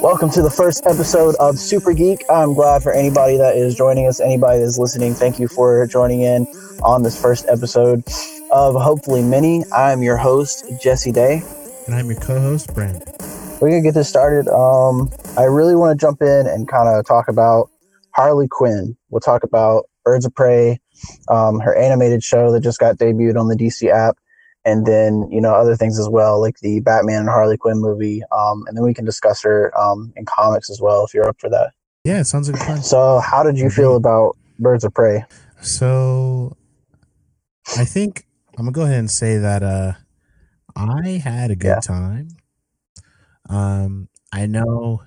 Welcome to the first episode of Super Geek. I'm glad for anybody that is joining us, anybody that is listening. Thank you for joining in on this first episode of hopefully many. I'm your host, Jesse Day. And I'm your co host, Brandon. We're going to get this started. Um, I really want to jump in and kind of talk about Harley Quinn. We'll talk about Birds of Prey, um, her animated show that just got debuted on the DC app, and then you know other things as well, like the Batman and Harley Quinn movie. Um, and then we can discuss her um, in comics as well if you're up for that. Yeah, it sounds like fun. So, how did you feel about Birds of Prey? So, I think I'm gonna go ahead and say that uh, I had a good Yeah. time. Um, I know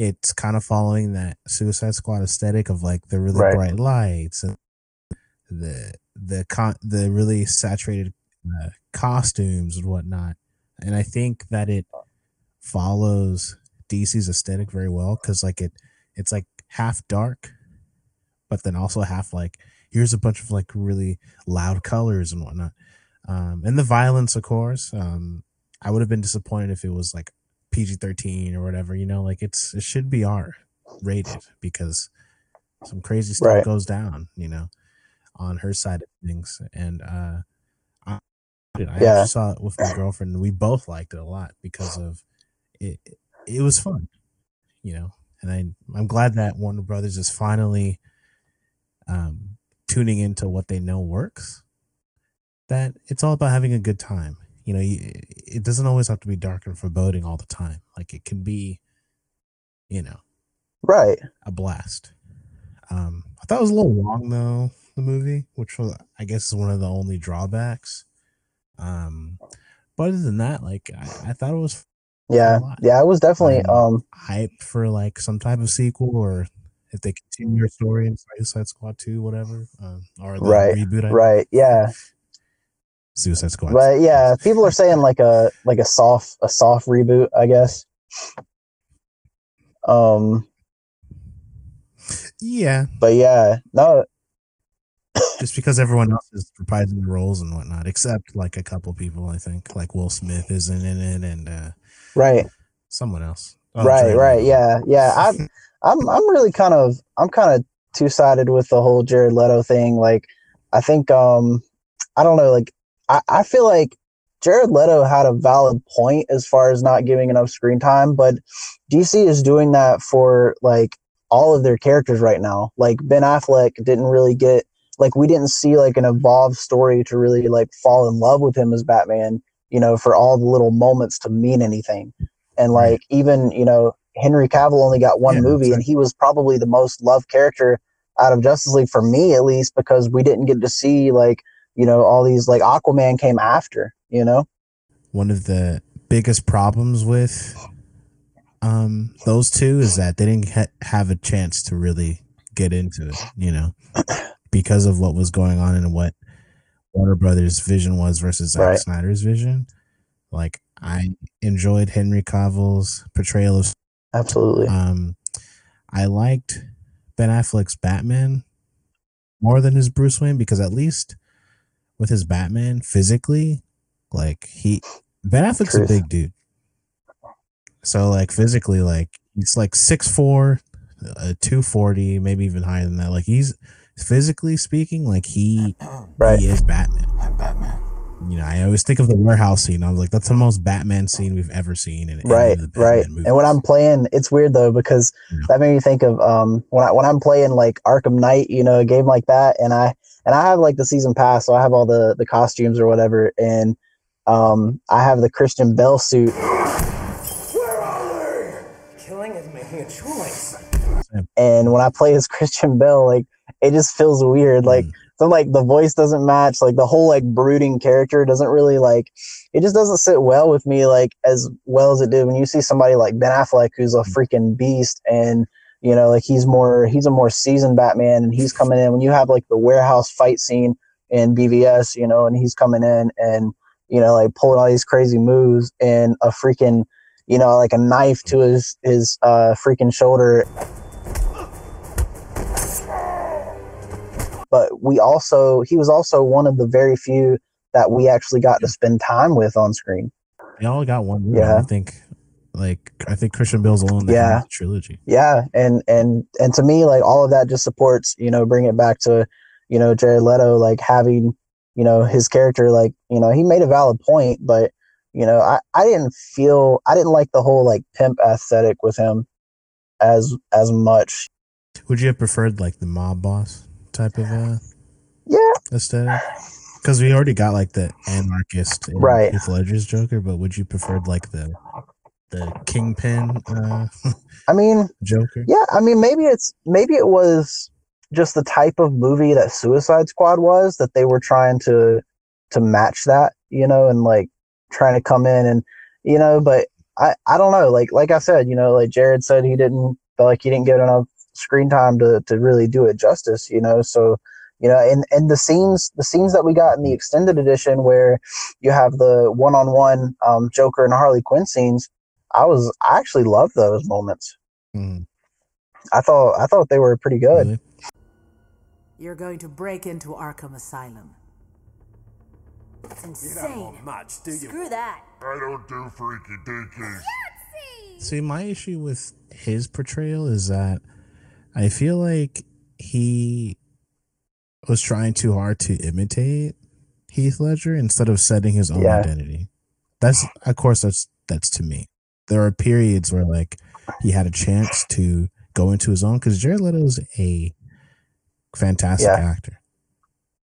it's kind of following that Suicide Squad aesthetic of like the really Right. bright lights and the the con- the really saturated uh, costumes and whatnot. And I think that it follows DC's aesthetic very well because like it it's like half dark, but then also half like here's a bunch of like really loud colors and whatnot. Um, and the violence, of course. Um, I would have been disappointed if it was like PG thirteen or whatever. You know, like it's it should be R rated because some crazy stuff Right. goes down. You know, on her side of things, and uh, I, I Yeah. saw it with my girlfriend. and We both liked it a lot because of it. It was fun, you know, and I I'm glad that Warner Brothers is finally um, tuning into what they know works. That it's all about having a good time. You know, it doesn't always have to be dark and foreboding all the time. Like it can be, you know, Right. a blast. Um, I thought it was a little long though, the movie, which was, I guess is one of the only drawbacks. Um, but other than that, like I, I thought it was Yeah. Yeah. It was definitely. Um, Um. hype for like some type of sequel or if they continue your story in Suicide Squad 2, whatever, um, or the Right, reboot. I Right. Yeah. Suicide Squad. But yeah, people are saying like a like a soft a soft reboot, I guess. Um. yeah, But yeah. No. just because everyone else is reprising the roles and whatnot, except like a couple people, I think, like Will Smith isn't in it and uh, Right. someone else. Oh, right. Right. Yeah. Yeah. I'm. I'm. I'm really kind of. I'm kind of two sided with the whole Jared Leto thing. Like, I think. Um. I don't know. Like, I. I feel like Jared Leto had a valid point as far as not giving enough screen time, but DC is doing that for like all of their characters right now. Like Ben Affleck didn't really get like we didn't see like an evolved story to really like fall in love with him as Batman, you know, for all the little moments to mean anything. And Right. like even, you know, Henry Cavill only got one Yeah, movie and he was probably the most loved character out of Justice League for me at least because we didn't get to see like, you know, all these like Aquaman came after, you know? One of the biggest problems with um those two is that they didn't ha- have a chance to really get into it, you know, because of what was going on and what Warner Brothers' vision was versus Zack Right. Snyder's vision. Like I enjoyed Henry Cavill's portrayal of Absolutely. um I liked Ben Affleck's Batman more than his Bruce Wayne because at least with his Batman physically, like he Ben Affleck's Truth. a big dude. So like physically, like he's like six four, uh, two forty, maybe even higher than that. Like he's physically speaking, like he Right. he is Batman. I'm Batman. You know, I always think of the warehouse scene. I was like, that's the most Batman scene we've ever seen in any right of the Batman right movies. and when i'm playing it's weird though because Yeah. that made me think of um when i when i'm playing like arkham knight you know a game like that and i and i have like the season pass so i have all the the costumes or whatever and um i have the christian bale suit Where are they? Killing is making a choice. and when i play as christian bale like it just feels weird like Mm. so like the voice doesn't match like the whole like brooding character doesn't really like it just doesn't sit well with me like as well as it did when you see somebody like ben affleck who's a freaking beast and you know like he's more he's a more seasoned batman and he's coming in when you have like the warehouse fight scene in bvs you know and he's coming in and you know like pulling all these crazy moves and a freaking you know like a knife to his his uh freaking shoulder but we also he was also one of the very few that we actually got to spend time with on screen. They all got one movie. Yeah. I think like I think Christian Bale's alone that Yeah. the trilogy. Yeah, and and and to me, like all of that just supports, you know, bring it back to, you know, Jared Leto like having, you know, his character like, you know, he made a valid point, but you know, I I didn't feel I didn't like the whole like pimp aesthetic with him as as much. Would you have preferred like the mob boss type of uh Yeah, aesthetic? Because we already got like the anarchist Right. Heath Ledger's Joker, but would you preferred like the the kingpin uh I mean, Joker? Yeah, I mean, maybe it's maybe it was just the type of movie that Suicide Squad was that they were trying to to match that, you know, and like trying to come in and you know, but I I don't know, like like I said, you know, like Jared said he didn't feel like he didn't get enough screen time to to really do it justice, you know, so you know, and and the scenes the scenes that we got in the extended edition where you have the one on one um Joker and Harley Quinn scenes, I was I actually loved those moments. Mm, I thought I thought they were pretty good. really? You're going to break into Arkham Asylum. It's You don't insane. want much, do you? Screw that. I don't do freaky dinkies. See, my issue with his portrayal is that I feel like he was trying too hard to imitate Heath Ledger instead of setting his own Yeah. identity. That's of course that's that's to me. There are periods where like he had a chance to go into his own because Jared Leto is a fantastic Yeah. actor.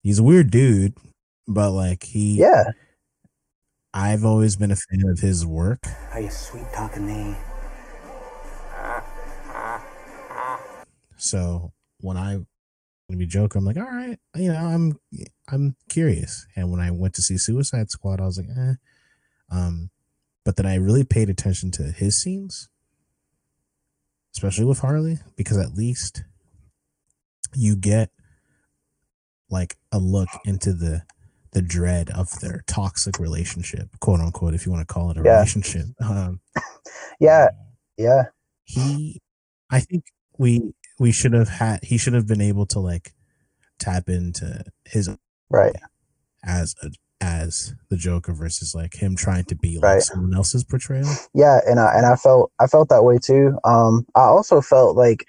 He's a weird dude, but like he Yeah, I've always been a fan of his work. Are you sweet talking me? So when I when we joke, I'm like, all right, you know, I'm I'm curious. And when I went to see Suicide Squad, I was like, eh. Um, but then I really paid attention to his scenes, especially with Harley, because at least you get like a look into the the dread of their toxic relationship, quote unquote, if you want to call it a Yeah. relationship. Um, yeah, yeah, he i think we we should have had he should have been able to like tap into his right. as a, as the joker versus like him trying to be like Right. someone else's portrayal Yeah, and I and I felt I felt that way too. Um, I also felt like,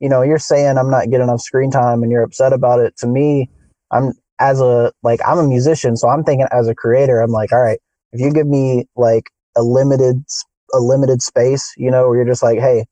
you know, you're saying I'm not getting enough screen time, and you're upset about it. To me, I'm as a like I'm a musician, so I'm thinking as a creator, I'm like, all right, if you give me like a limited a limited space, you know, where you're just like, hey,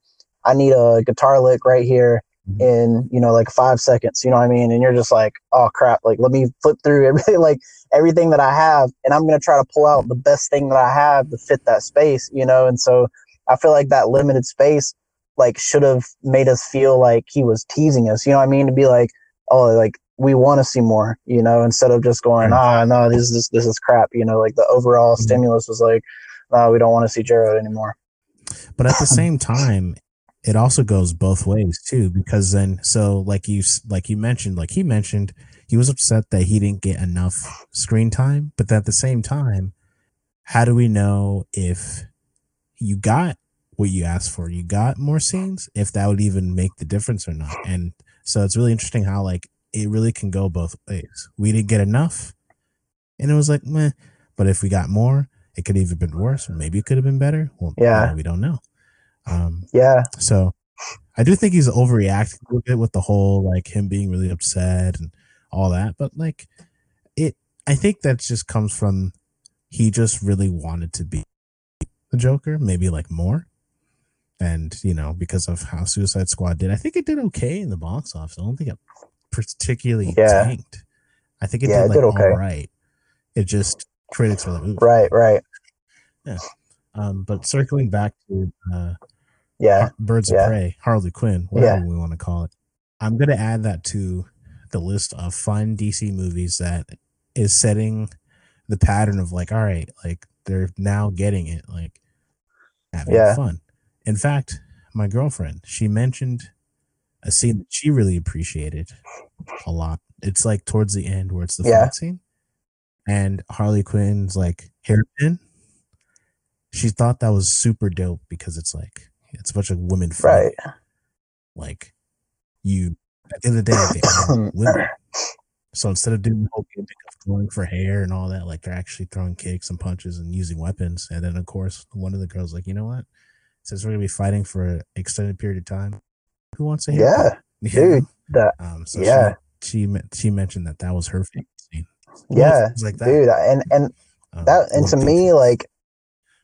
I need a guitar lick right here. In you know like five seconds, you know what I mean, and you're just like, oh crap, like let me flip through everything like everything that I have, and I'm gonna try to pull out the best thing that I have to fit that space, you know. And so I feel like that limited space, like, should have made us feel like he was teasing us, you know what I mean? To be like, oh, like we want to see more, you know, instead of just going, ah, no, this is this is crap, you know. Like the overall Mhm. stimulus was like, no, we don't want to see Jared anymore. but at the same time it also goes both ways too because then so like you like you mentioned like he mentioned he was upset that he didn't get enough screen time but at the same time how do we know if you got what you asked for you got more scenes if that would even make the difference or not? And so it's really interesting how like it really can go both ways. We didn't get enough and it was like meh but if we got more it could have even been worse or maybe it could have been better. Well Yeah. we don't know um Yeah, so I do think he's overreacting a little bit with the whole like him being really upset and all that. But like it I think that just comes from he just really wanted to be the Joker, maybe like more. And, you know, because of how Suicide Squad did. I think it did okay in the box office. I don't think it particularly Yeah. tanked. I think it Yeah, did it like did okay. all right. It just critics were like, Ooh. right, right. Yeah. Um, but circling back to uh Yeah, Birds Yeah. of Prey, Harley Quinn, whatever Yeah. we want to call it. I'm going to add that to the list of fun DC movies that is setting the pattern of like, all right, like they're now getting it, like having Yeah. fun. In fact, my girlfriend, she mentioned a scene that she really appreciated a lot. It's like towards the end where it's the Yeah. fight scene, and Harley Quinn's like hairpin. She thought that was super dope because it's like it's a bunch of women fighting right. like you at the end of the day they women So instead of doing the whole gimmick of throwing for hair and all that, like they're actually throwing kicks and punches and using weapons. And then of course one of the girls like, you know what? Since we're gonna be fighting for an extended period of time, who wants a haircut? Yeah, know? dude. That Um, so Yeah. she she she mentioned that that was her favorite scene. yeah, like that. dude. And and Um, that and to me, like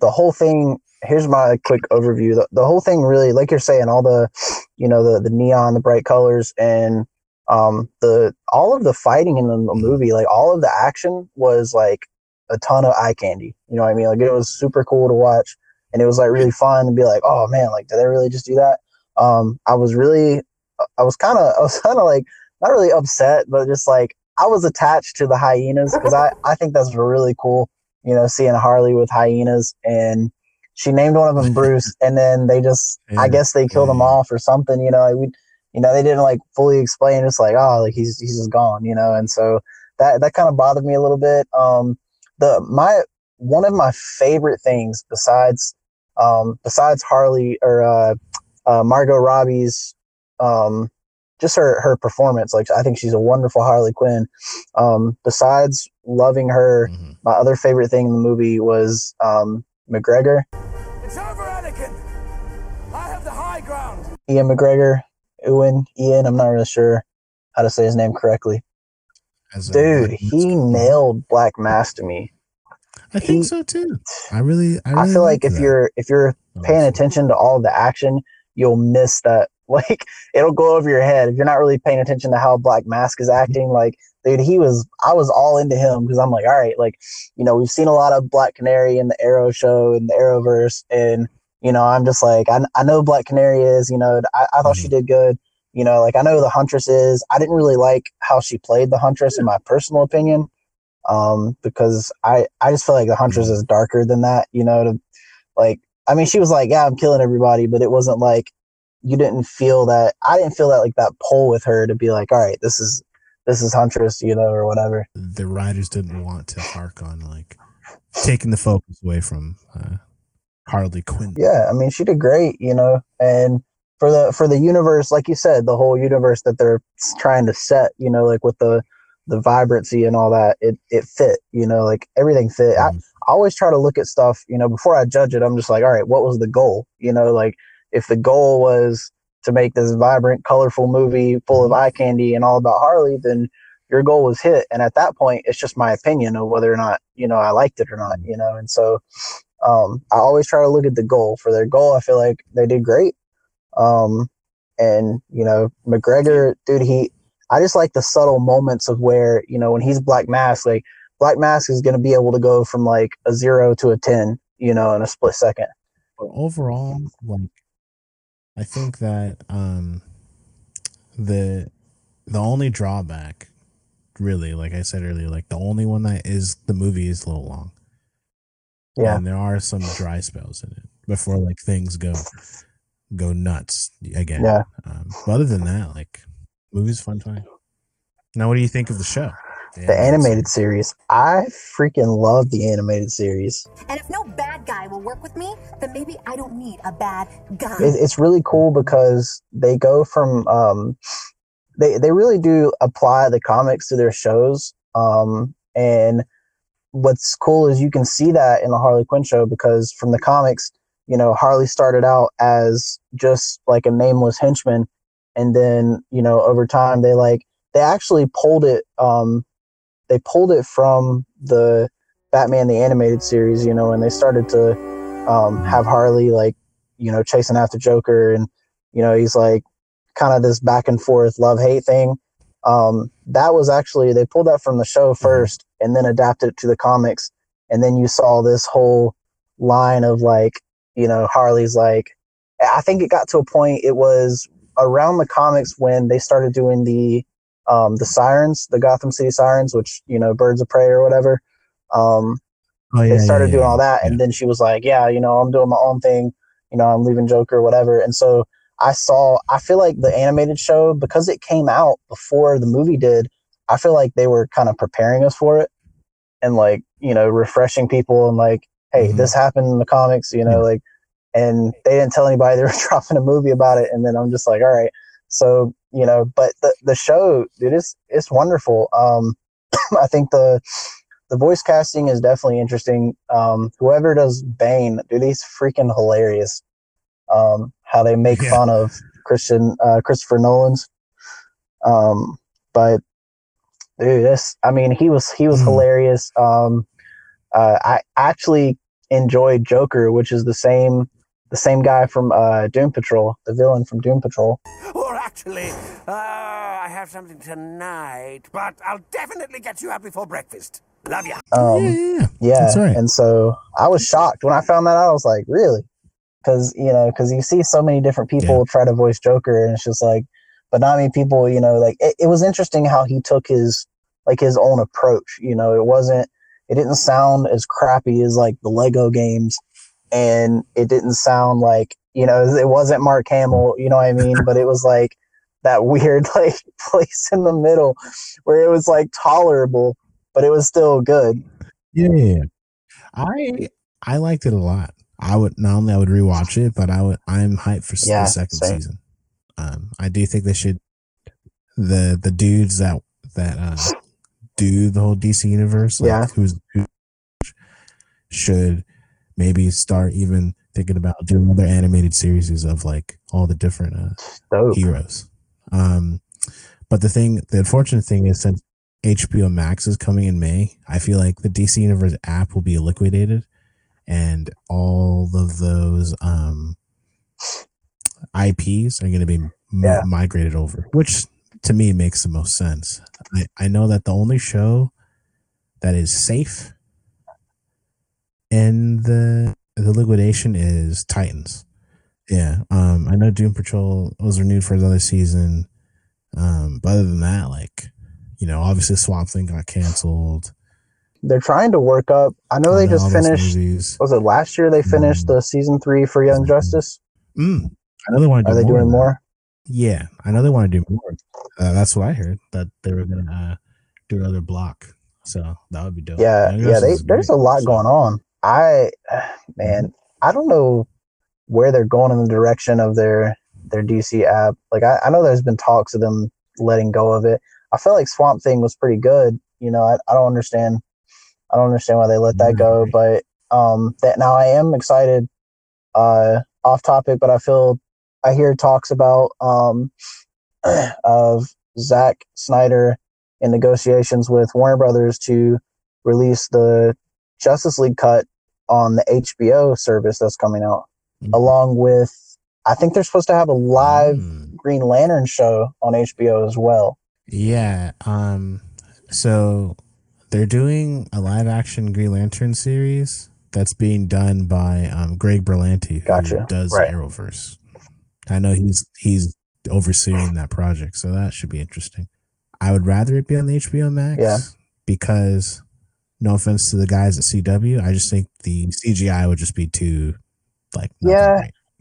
the whole thing. Here's my quick overview. The, the whole thing really, like you're saying, all the, you know, the the neon, the bright colors, and um the all of the fighting in the, movie, like all of the action was like a ton of eye candy. You know what I mean? Like it was super cool to watch, and it was like really fun to be like, oh man, like did they really just do that? Um, I was really, I was kind of, I was kind of like not really upset, but just like I was attached to the hyenas because I I think that's really cool. You know, seeing Harley with hyenas, and she named one of them Bruce, and then they just, I guess they killed him off or something. You know, we, you know, they didn't like fully explain. Just like, oh, like he's he's just gone. You know, and so that that kind of bothered me a little bit. Um, the my one of my favorite things besides um besides Harley or uh, uh Margot Robbie's um just her her performance like I think she's a wonderful Harley Quinn. Um besides loving her, Mhm. my other favorite thing in the movie was um McGregor, It's over, Anakin! I have the high ground! Ian McGregor, Ewan, Ian, I'm not really sure how to say his name correctly. As Dude, Black he Mask- nailed Black Mask to me. I think so too. I really, I, I feel like if that. you're if you're paying honestly. attention to all the action, you'll miss that. Like it'll go over your head if you're not really paying attention to how Black Mask is acting. Like, dude, he was. I was all into him because I'm like, all right, like, you know, we've seen a lot of Black Canary in the Arrow show and the Arrowverse, and you know, I'm just like, I, I know Black Canary is. You know, I, I thought she did good. You know, like I know the Huntress is. I didn't really like how she played the Huntress, in my personal opinion, um, because I I just feel like the Huntress is darker than that. You know, to like I mean, she was like, "Yeah, I'm killing everybody," but it wasn't like you didn't feel that. I didn't feel that like that pull with her to be like, "All right, this is this is Huntress," you know, or whatever. the writers didn't want to hark on like taking the focus away from uh, Harley Quinn. Yeah, I mean, she did great, you know, and for the for the universe, like you said, the whole universe that they're trying to set, you know, like with the the vibrancy and all that, it it fit, you know, like everything fit. I, Mhm. I always try to look at stuff, you know, before I judge it, I'm just like, all right, what was the goal? You know, like if the goal was to make this vibrant, colorful movie full of eye candy and all about Harley, then your goal was hit. And at that point, it's just my opinion of whether or not, you know, I liked it or not, you know, and so um, I always try to look at the goal. For their goal, I feel like they did great. Um, and, you know, McGregor, dude, he, I just like the subtle moments of where, you know, when he's Black Mask, like, Black Mask is going to be able to go from like a zero to a 10, you know, in a split second. But overall, like I think that um the the only drawback really, like I said earlier, like the only one that is the movie is a little long. Yeah. And there are some dry spells in it before like things go go nuts again. Yeah. Um, but other than that, like movie's fun time. Now what do you think of the show? The animated series. I freaking love the animated series. And if no bad guy will work with me, then maybe I don't need a bad guy. It, it's really cool because they go from, um, they, they really do apply the comics to their shows. Um, and what's cool is you can see that in the Harley Quinn show because from the comics, you know, Harley started out as just like a nameless henchman. And then, you know, over time they like, they actually pulled it, um, they pulled it from the Batman the animated series, you know, and they started to um, have Harley like, you know, chasing after Joker, and you know, he's like kind of this back and forth love hate thing. Um, that was actually they pulled that from the show first, and then adapted it to the comics, and then you saw this whole line of like, you know, Harley's like, I think it got to a point. It was around the comics when they started doing the um, the sirens, the Gotham City sirens, which you know, Birds of Prey or whatever. Um, Oh, yeah, they started yeah, doing yeah, all that, and then she was like, "Yeah, you know, I'm doing my own thing. You know, I'm leaving Joker, whatever." And so I saw. I feel like the animated show because it came out before the movie did. I feel like they were kind of preparing us for it, and like you know, refreshing people and like, "Hey, Mhm. this happened in the comics," you know, like, and they didn't tell anybody they were dropping a movie about it. And then I'm just like, "All right." So you know, but the the show, dude, it's it's wonderful. Um, I think the the voice casting is definitely interesting. Um, whoever does Bane, dude, he's freaking hilarious. Um, how they make Yeah. fun of Christian uh, Christopher Nolan's. Um, but dude, this I mean, he was he was Mhm. hilarious. Um, uh, I actually enjoyed Joker, which is the same the same guy from uh, Doom Patrol, the villain from Doom Patrol. Or actually, uh, I have something tonight, but I'll definitely get you out before breakfast. Love ya. Um, yeah, yeah, yeah. Yeah, That's right. and so I was shocked when I found that out. I was like, really? Because you know, because you see so many different people try to voice Joker, and it's just like, but not many people. You know, like it, it was interesting how he took his like his own approach. You know, it wasn't, it didn't sound as crappy as like the Lego games, and it didn't sound like you know, it wasn't Mark Hamill. You know what I mean? but it was like that weird like place in the middle where it was like tolerable, but it was still good. Yeah, yeah, yeah. I I liked it a lot. I would not only I would rewatch it, but I would I'm hyped for Yeah, the second same. season. Um, I do think they should the the dudes that that uh do the whole DC universe, like Yeah. who's who should maybe start even thinking about doing other animated series of like all the different uh heroes. Um, but the thing, the unfortunate thing is since HBO Max is coming in May, I feel like the DC Universe app will be liquidated, and all of those um, IPs are going to be m- Yeah. migrated over, which to me makes the most sense. I, I know that the only show that is safe in the the liquidation is Titans. Yeah, um, I know Doom Patrol was renewed for another season. Um, but other than that, like, you know, obviously Swamp Thing got canceled. They're trying to work up. I know they Uh, just finished. Was it last year they finished the season three for Young Justice? Mm, I know they want to Are do they more. doing more? Yeah, I know they want to do more. Uh, that's what I heard that they were gonna uh, do another block. So that would be dope. Yeah, yeah. They, there's great, a lot so- going on. I, man, I don't know where they're going in the direction of their their DC app. Like I, I know there's been talks of them letting go of it. I feel like Swamp Thing was pretty good. You know, I, I don't understand. I don't understand why they let that go. But um, that now I am excited. Uh, off topic, but I feel I hear talks about um of Zack Snyder in negotiations with Warner Brothers to release the Justice League cut on the HBO service that's coming out, Mhm. along with I think they're supposed to have a live Mm. Green Lantern show on HBO as well. Yeah. Um. So they're doing a live action Green Lantern series that's being done by um, Greg Berlanti, who Gotcha. does Right. Arrowverse. I know he's he's overseeing that project, so that should be interesting. I would rather it be on the HBO Max, Yeah. because no offense to the guys at CW, I just think the CGI would just be too like Yeah.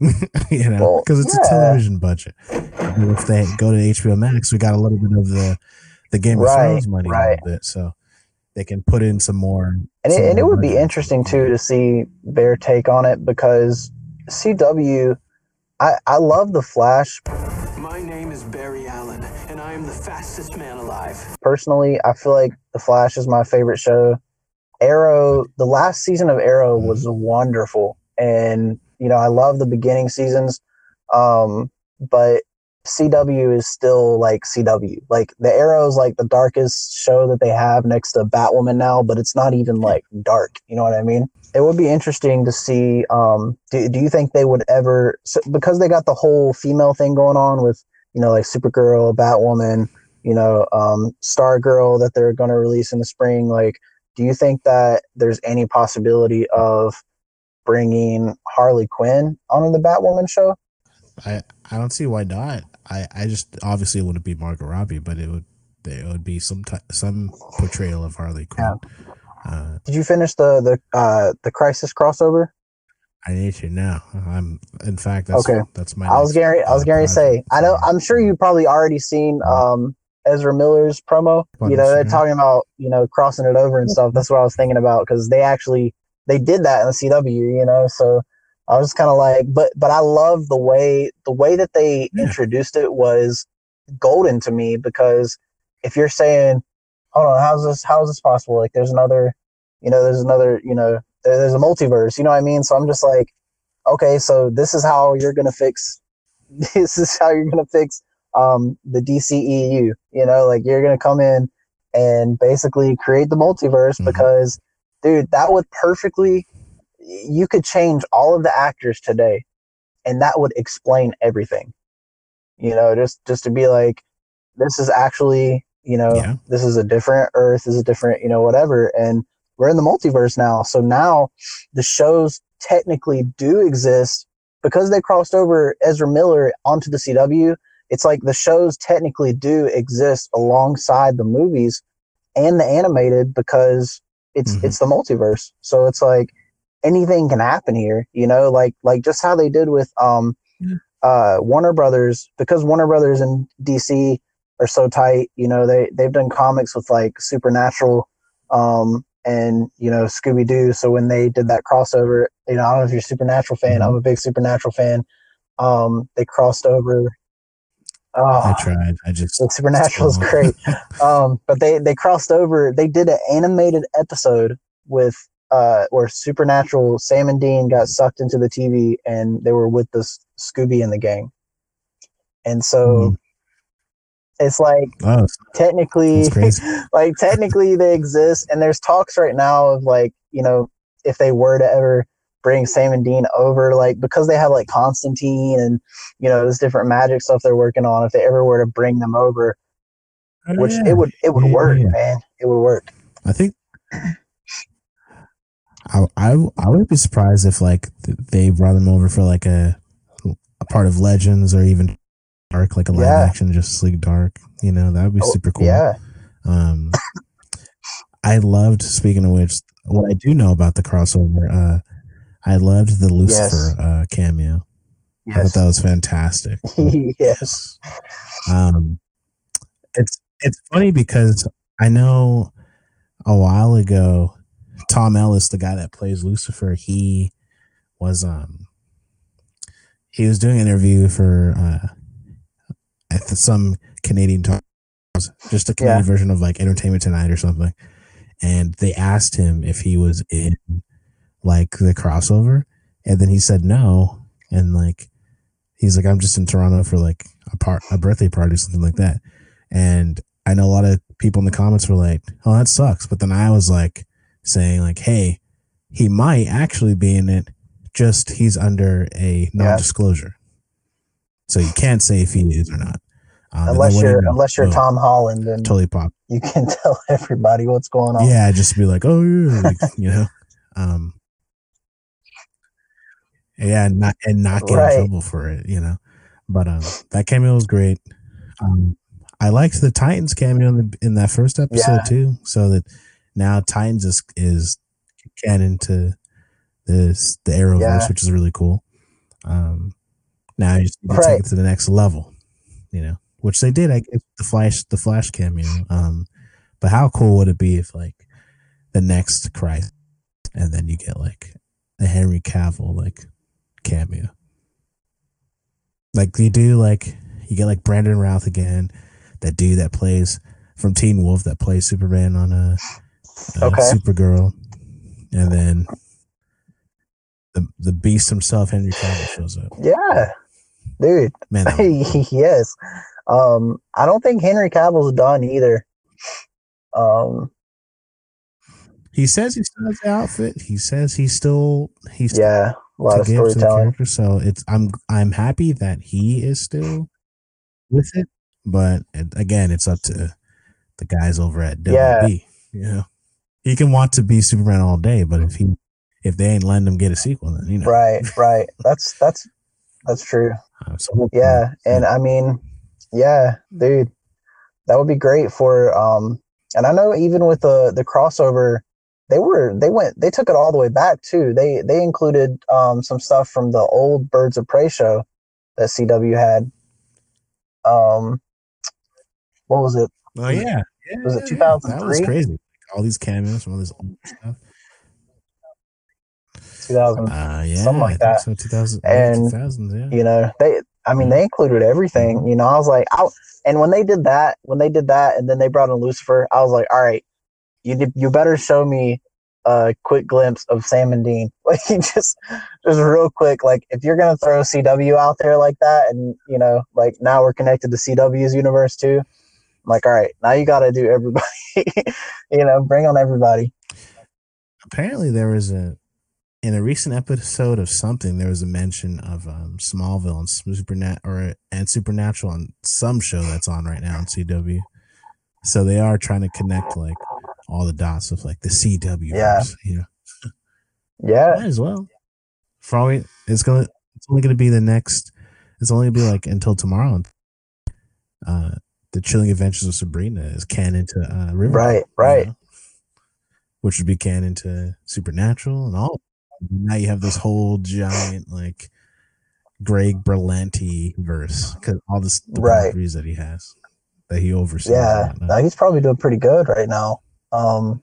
you know, Well, because it's yeah. a television budget. And if they go to HBO Max, we got a little bit of the the Game of Right, Thrones money a right. little bit, so they can put in some more. And some it, and it would be interesting too to see their take on it because CW, I, I love the Flash My name is Barry Allen, and I am the fastest man alive. personally. I feel like the Flash is my favorite show. Arrow, the last season of Arrow was mm-hmm. wonderful, and you know I love the beginning seasons, um, but CW is still like CW. Like the Arrow is like the darkest show that they have next to Batwoman now, but it's not even like dark. You know what I mean? It would be interesting to see. Um, do, do you think they would ever so, because they got the whole female thing going on with you know like Supergirl, Batwoman, you know, um, Star Girl that they're going to release in the spring. Like, do you think that there's any possibility of bringing Harley Quinn on the Batwoman show? I I don't see why not. I I just obviously it wouldn't be Margot Robbie, but it would there would be some t- some portrayal of Harley Quinn. Uh, Did you finish the the uh, the Crisis crossover? I need to now. I'm in fact that's Okay. that's my. I was Gary. I was uh, going to say. I know. I'm sure you've probably already seen um, Ezra Miller's promo. You know, they're talking about you know crossing it over and stuff. That's what I was thinking about because they actually they did that in the CW. You know, so I was kind of like, but but I love the way the way that they Yeah. introduced it was golden to me because if you're saying, hold on, how's this how is this possible? Like there's another, you know, there's another, you know, there, there's a multiverse, you know what I mean? So I'm just like, okay, so this is how you're gonna fix this is how you're gonna fix um the DCEU, you know, like you're gonna come in and basically create the multiverse Mhm. because dude, that would perfectly you could change all of the actors today and that would explain everything. You know, just just to be like, this is actually, you know, Yeah. this is a different Earth, this is a different, you know, whatever, and we're in the multiverse now. So now the shows technically do exist because they crossed over Ezra Miller onto the CW. It's like the shows technically do exist alongside the movies and the animated because it's Mhm. it's the multiverse. So it's like anything can happen here, you know, like like just how they did with um uh Warner Brothers because Warner Brothers and DC are so tight, you know, they they've done comics with like Supernatural um and you know Scooby Doo. So when they did that crossover, you know, I don't know if you're a Supernatural fan, I'm a big Supernatural fan. Um they crossed over I Oh, tried. I just so Supernatural is great. um, but they they crossed over. They did an animated episode with uh where Supernatural Sam and Dean got sucked into the TV and they were with this Scooby and the gang. And so Mhm. it's like technically like technically they exist and there's talks right now of like, you know, if they were to ever bring Sam and Dean over, like because they have like Constantine and you know, this different magic stuff they're working on, if they ever were to bring them over, Oh, which yeah. it would it would Yeah, work, yeah. man. It would work. I think I, I I would be surprised if like they brought them over for like a a part of Legends or even Dark, like a live Yeah. action Justice League Dark. You know, that would be Oh, super cool. Yeah. Um, I loved. Speaking of which, what I do know about the crossover, uh, I loved the Lucifer uh, cameo. I thought that was fantastic. yes. Um, it's it's funny because I know a while ago, Tom Ellis, the guy that plays Lucifer, he was um he was doing an interview for uh some Canadian talk, just a Canadian Yeah. version of like Entertainment Tonight or something, and they asked him if he was in like the crossover, and then he said no, and like he's like I'm just in Toronto for like a part a birthday party or something like that, and I know a lot of people in the comments were like, "Oh, that sucks," but then I was like saying like, "Hey, he might actually be in it, just he's under a non-disclosure, so you can't say if he is or not." Um, unless you you're know? unless you're Boom. Tom Holland and totally pop. you can tell everybody what's going on. Yeah, just be like, oh yeah, like, you know, um, yeah, and not and not get Right. in trouble for it, you know. But um, that cameo was great. Um, I liked the Titans cameo in, the, in that first episode Yeah. too, so that now Titans is is canon to this the Arrowverse, Yeah. which is really cool. Um, now you just need to Right. take it to the next level, you know, which they did. I guess the Flash, the Flash cameo. Um, but how cool would it be if like the next Christ, and then you get like a Henry Cavill like cameo, like you do like you get like Brandon Routh again, that dude that plays from Teen Wolf that plays Superman on a, a Okay. Supergirl, and then the the Beast himself, Henry Cavill, shows up. Yeah. Dude. Man, yes. Um, I don't think Henry Cavill's done either. Um, he says he still has the outfit. He says he's still he's yeah, a lot to of give to the storytelling. character. So it's I'm I'm happy that he is still with it, but it, again, it's up to the guys over at WB. You know, he can want to be Superman all day, but if he if they ain't letting him get a sequel, then you know, Right, right. That's that's that's true. So Yeah, and I mean, yeah, dude, that would be great for. Um, and I know even with the the crossover, they were they went they took it all the way back too. They they included um some stuff from the old Birds of Prey show that CW had. Um, what was it? Oh yeah, yeah Was it yeah, yeah. That was crazy. All these cameos from all this old stuff. Two thousand. Uh, yeah, Something like that. So 2000, And, two thousands, yeah. You know, they I mean, they included everything. You know, I was like, I, and when they did that, when they did that, and then they brought in Lucifer, I was like, all right, you you better show me a quick glimpse of Sam and Dean, like just just real quick. Like if you're gonna throw CW out there like that, and you know, like now we're connected to CW's universe too. I'm like, all right, now you got to do everybody. you know, bring on everybody. Apparently, there was a in a recent episode of something. There was a mention of um, Smallville and Supernat or and Supernatural on some show that's on right now on CW. So they are trying to connect like all the dots of like the CW. Yeah. You know, Yeah, might as well. For all we, it's gonna, it's only gonna be the next. It's only gonna be like until tomorrow. Uh, the Chilling Adventures of Sabrina is canon to uh, Riverdale, Right, you right. know? Which would be canon to Supernatural and all. Now you have this whole giant like Greg Berlanti verse because all this the Right. that he has that he oversees. yeah. No, he's probably doing pretty good right now. Um,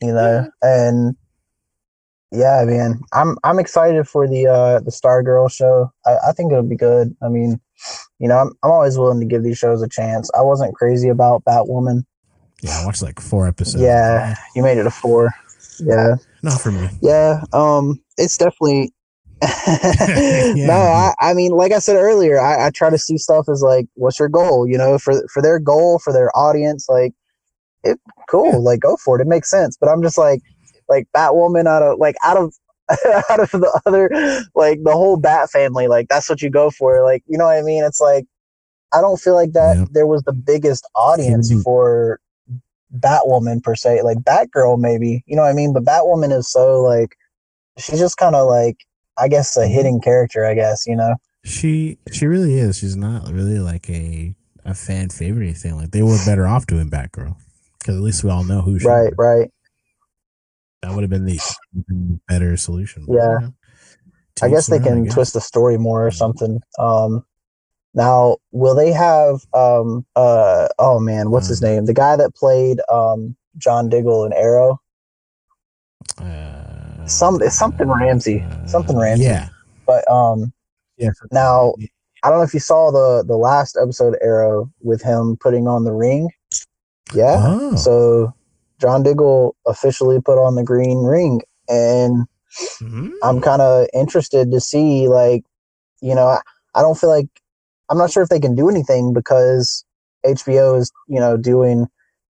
you know, and yeah, man, I'm I'm excited for the uh the Stargirl show. I, I think it'll be good. I mean, you know, I'm I'm always willing to give these shows a chance. I wasn't crazy about Batwoman. yeah, I watched like four episodes. Yeah, you made it a four. Yeah, not for me. yeah. Um, it's definitely. No, I, I mean, like I said earlier, I, I try to see stuff as like, what's your goal? You know, for for their goal, for their audience, like, it cool, like go for it. It makes sense. But I'm just like, like Batwoman out of like out of out of the other like the whole Bat family, like that's what you go for. Like, you know what I mean? It's like I don't feel like that there was the biggest audience Mhm. for Batwoman per se. Like Batgirl, maybe. You know what I mean? But Batwoman is so like she's just kind of like I guess a hidden character. I guess you know. She she really is. She's not really like a a fan favorite thing. Like they were better off doing Batgirl because at least we all know who she. Right, was. right. That would have been the better solution. Yeah. you know, I guess they their can guess. twist the story more or something. Um, now, will they have? Um, uh, oh man, what's his Um, name? The guy that played um, John Diggle in Arrow. Uh, Some it's something Ramsey, something Ramsey. Yeah. But um, Yeah. now I don't know if you saw the the last episode of Arrow with him putting on the ring. Yeah. Oh. So John Diggle officially put on the green ring, and Mhm. I'm kind of interested to see, like, you know, I, I don't feel like I'm not sure if they can do anything because HBO is, you know, doing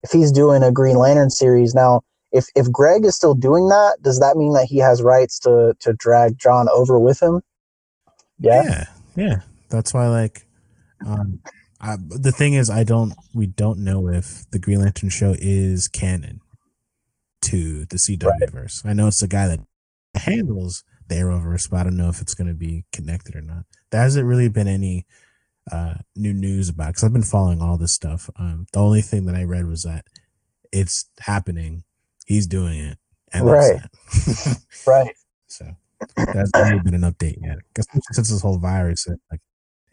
if he's doing a Green Lantern series now. If if Greg is still doing that, does that mean that he has rights to to drag John over with him? Yeah, yeah. Yeah. That's why, like, um, I, the thing is, I don't. We don't know if the Green Lantern show is canon to the CW verse. I know it's the guy that handles the Arrowverse, but I don't know if it's going to be connected or not. There hasn't really been any uh, new news about because I've been following all this stuff. Um, the only thing that I read was that it's happening. He's doing it, and Right. right. So that's really been an update yet. 'Cause since this whole virus, like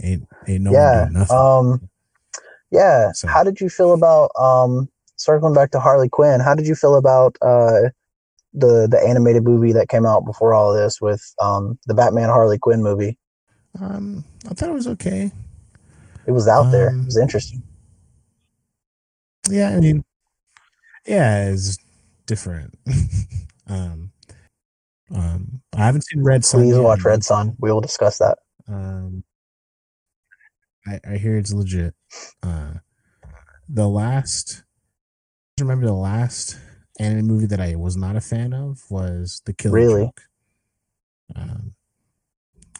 ain't ain't no yeah. nothing. Um, yeah. So- How did you feel about um circling back to Harley Quinn? How did you feel about uh the the animated movie that came out before all of this with um the Batman Harley Quinn movie? um, I thought it was okay. It was out there. Um, It was interesting. Yeah, I mean, yeah, it's different. um, um, I haven't seen Red Sun. Please yet. watch Red Sun. We will discuss that. Um, I, I hear it's legit. Uh, the last, I remember the last anime movie that I was not a fan of was The Killing Really? Joke. Um,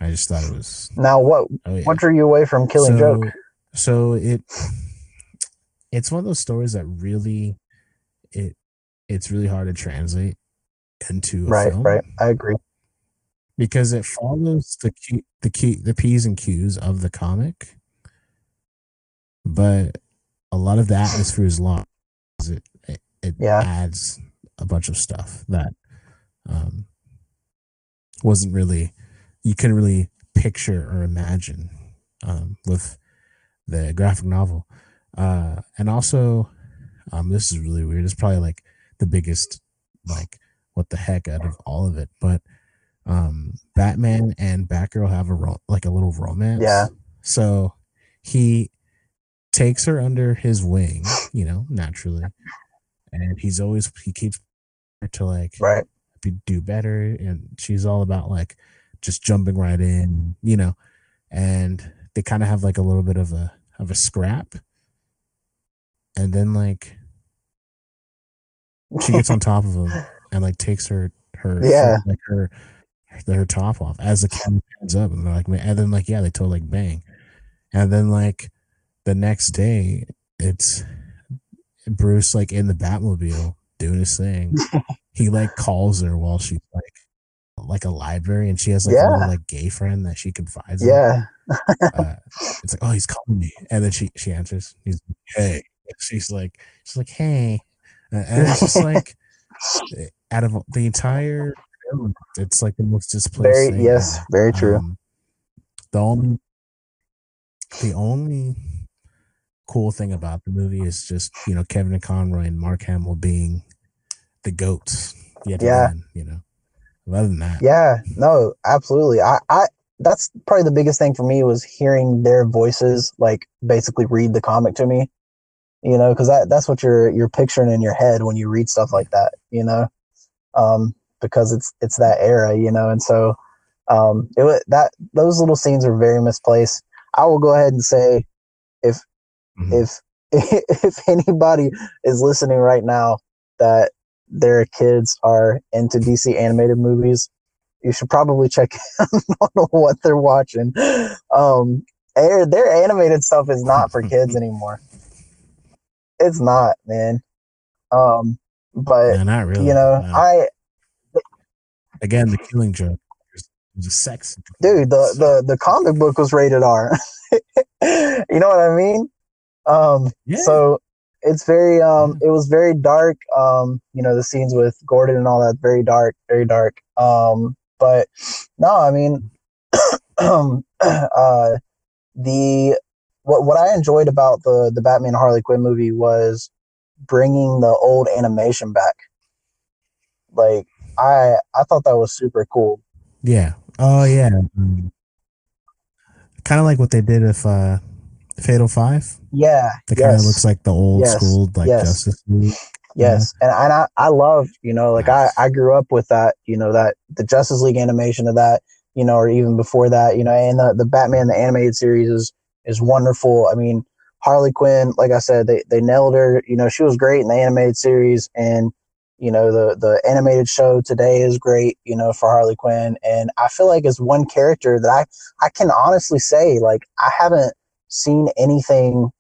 I just thought it was. Now, what Oh yeah. what drew you away from Killing so, Joke? So it, it's one of those stories that really, it, it's really hard to translate into a Right, film right. I agree. because it follows the Q, the Q, the P's and Q's of the comic, but a lot of the atmosphere is lost. It it, it Yeah. adds a bunch of stuff that um, wasn't really you couldn't really picture or imagine um, with the graphic novel, uh, and also um, this is really weird. It's probably like the biggest like what the heck out of all of it, but um Batman and Batgirl have a ro- like a little romance. Yeah. So he takes her under his wing, you know, naturally. And he's always he keeps her to like Right. be, do better and she's all about like just jumping right in, you know. And they kind of have like a little bit of a of a scrap. And then like she gets on top of him and like takes her her Yeah. like her her top off as the camera pans up and they're like and then like yeah they totally like bang and then like the next day it's Bruce like in the Batmobile doing his thing he like calls her while she's like like a library and she has like a little like gay friend that she confides in Yeah. uh, it's like, oh, he's calling me, and then she she answers. He's like, hey, she's like, she's like, hey, and it's just like, out of the entire, it's like the most displaced. Very thing yes, very true. Um, the only, the only cool thing about the movie is just you know Kevin and Conroy and Mark Hamill being the goats. Yet Yeah. again, you know. Other than that, Yeah, no, absolutely. I, I that's probably the biggest thing for me was hearing their voices like basically read the comic to me. You know, because that that's what you're you're picturing in your head when you read stuff like that. You know, um, because it's it's that era. You know, and so um, it that those little scenes are very misplaced. I will go ahead and say if Mhm. if if anybody is listening right now that their kids are into DC animated movies, you should probably check on what they're watching. Um, their, their animated stuff is not for kids anymore. It's not, man. Um, but Yeah, not really. you know, no. I again the killing joke. There's a sex. dude, the the the comic book was rated R. you know what I mean? Um, Yeah. so it's very um it was very dark um you know the scenes with gordon and all that very dark very dark um but no i mean um uh the what what i enjoyed about the the batman harley quinn movie was bringing the old animation back like i i thought that was super cool Yeah. Oh yeah. kind of like what they did if uh, Fatal Five. yeah That kind of looks like the old Yes. school like Yes. Justice League. Yes, and and I I love you know like I I grew up with that you know that the Justice League animation of that you know or even before that you know and the the Batman the animated series is is wonderful. I mean Harley Quinn like I said they they nailed her you know she was great in the animated series and you know the the animated show today is great you know for Harley Quinn and I feel like as one character that I I can honestly say like I haven't seen anything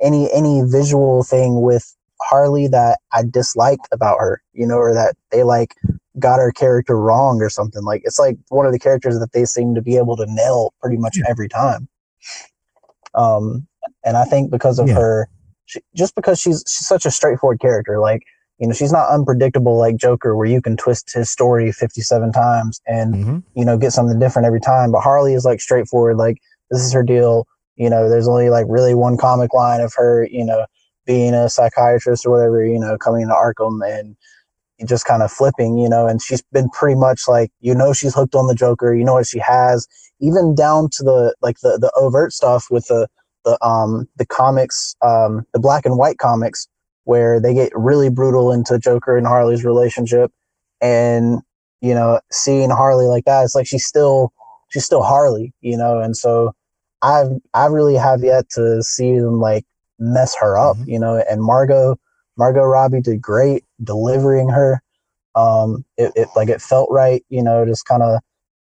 any any visual thing with Harley that I disliked about her, you know, or that they like got her character wrong or something. Like it's like one of the characters that they seem to be able to nail pretty much every time. Um, and I think because of Yeah. her, she, just because she's she's such a straightforward character, like you know, she's not unpredictable like Joker, where you can twist his story fifty seven times and hmm you know get something different every time. But Harley is like straightforward, like this is her deal. You know, there's only like really one comic line of her, you know, being a psychiatrist or whatever, you know, coming to Arkham and just kind of flipping, you know, and she's been pretty much like, you know, she's hooked on the Joker, you know what she has, even down to the like the the overt stuff with the the um the comics, um the black and white comics where they get really brutal into Joker and Harley's relationship and you know, seeing Harley like that, it's like she's still she's still Harley, you know, and so I've I really have yet to see them like mess her up, Mhm. you know, and Margot Margot Robbie did great delivering her. Um it, it like it felt right, you know, just kind of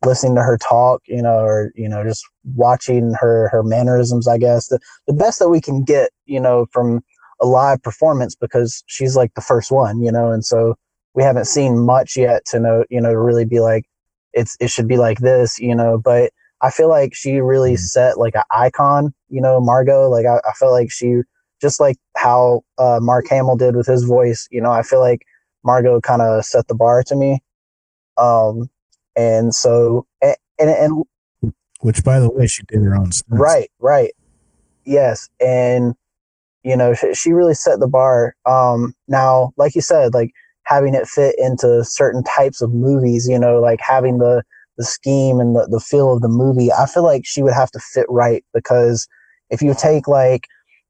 listening to her talk, you know, or you know, just watching her her mannerisms, I guess. The the best that we can get, you know, from a live performance because she's like the first one, you know, and so we haven't seen much yet to know, you know, to really be like it's it should be like this, you know, but I feel like she really Mhm. set like an icon, you know, Margot. Like I, I feel like she just like how uh, Mark Hamill did with his voice, you know, I feel like Margot kind of set the bar to me. Um, and so and and, and Which, by the way, she did her own stunts. Right, right. Yes, and you know she, she really set the bar. Um, now, like you said, like having it fit into certain types of movies, you know, like having the the scheme and the, the feel of the movie, I feel like she would have to fit right because if you take like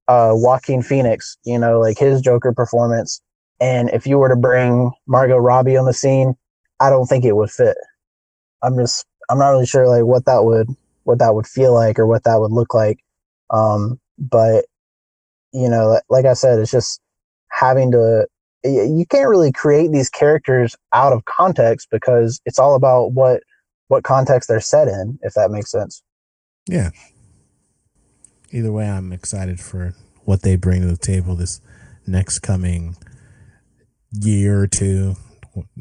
uh Joaquin Phoenix, you know, like his Joker performance, and if you were to bring Margot Robbie on the scene, I don't think it would fit. I'm just I'm not really sure like what that would what that would feel like or what that would look like. Um, but you know, like, like I said, it's just having to you can't really create these characters out of context because it's all about what what context they're set in if that makes sense Yeah. Either way, I'm excited for what they bring to the table this next coming year or two.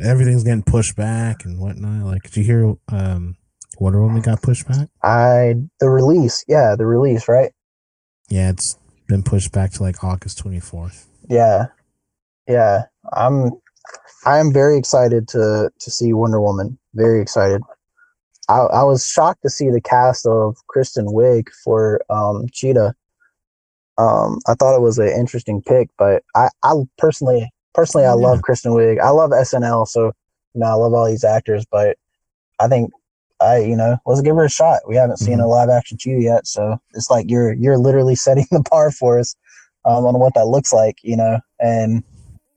Everything's getting pushed back and whatnot. Like, did you hear um, Wonder Woman got pushed back? i the release yeah the release right Yeah, it's been pushed back to like August 24th. yeah yeah i'm i am very excited to to see wonder woman very excited i i was shocked to see the cast of kristen wiig for um cheetah. Um i thought it was an interesting pick but i i personally personally i love kristen wiig. I love snl so you know i love all these actors but i think i you know let's give her a shot. We haven't seen a live action cheetah yet so it's like you're you're literally setting the bar for us um, on what that looks like you know and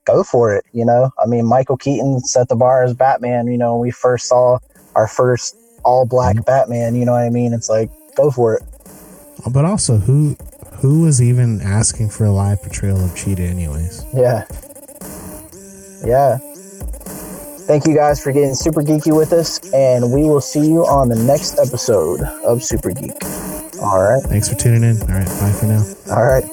go for it you know? I mean michael keaton set the bar as batman you know when we first saw our first all black batman you know what i mean it's like go for it But also, who who was even asking for a live portrayal of Cheetah, anyways? Yeah. Yeah. Thank you guys for getting super geeky with us, and we will see you on the next episode of Super Geek. All right. Thanks for tuning in. All right, bye for now. All right.